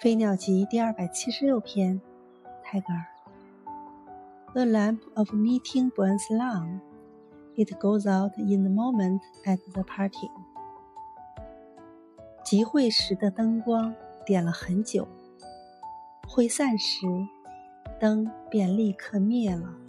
《飞鸟集》第二百七十六篇，泰戈尔。The lamp of meeting burns long; it goes out in the moment at the parting. 集会时的灯光点了很久，会散时，灯便立刻灭了。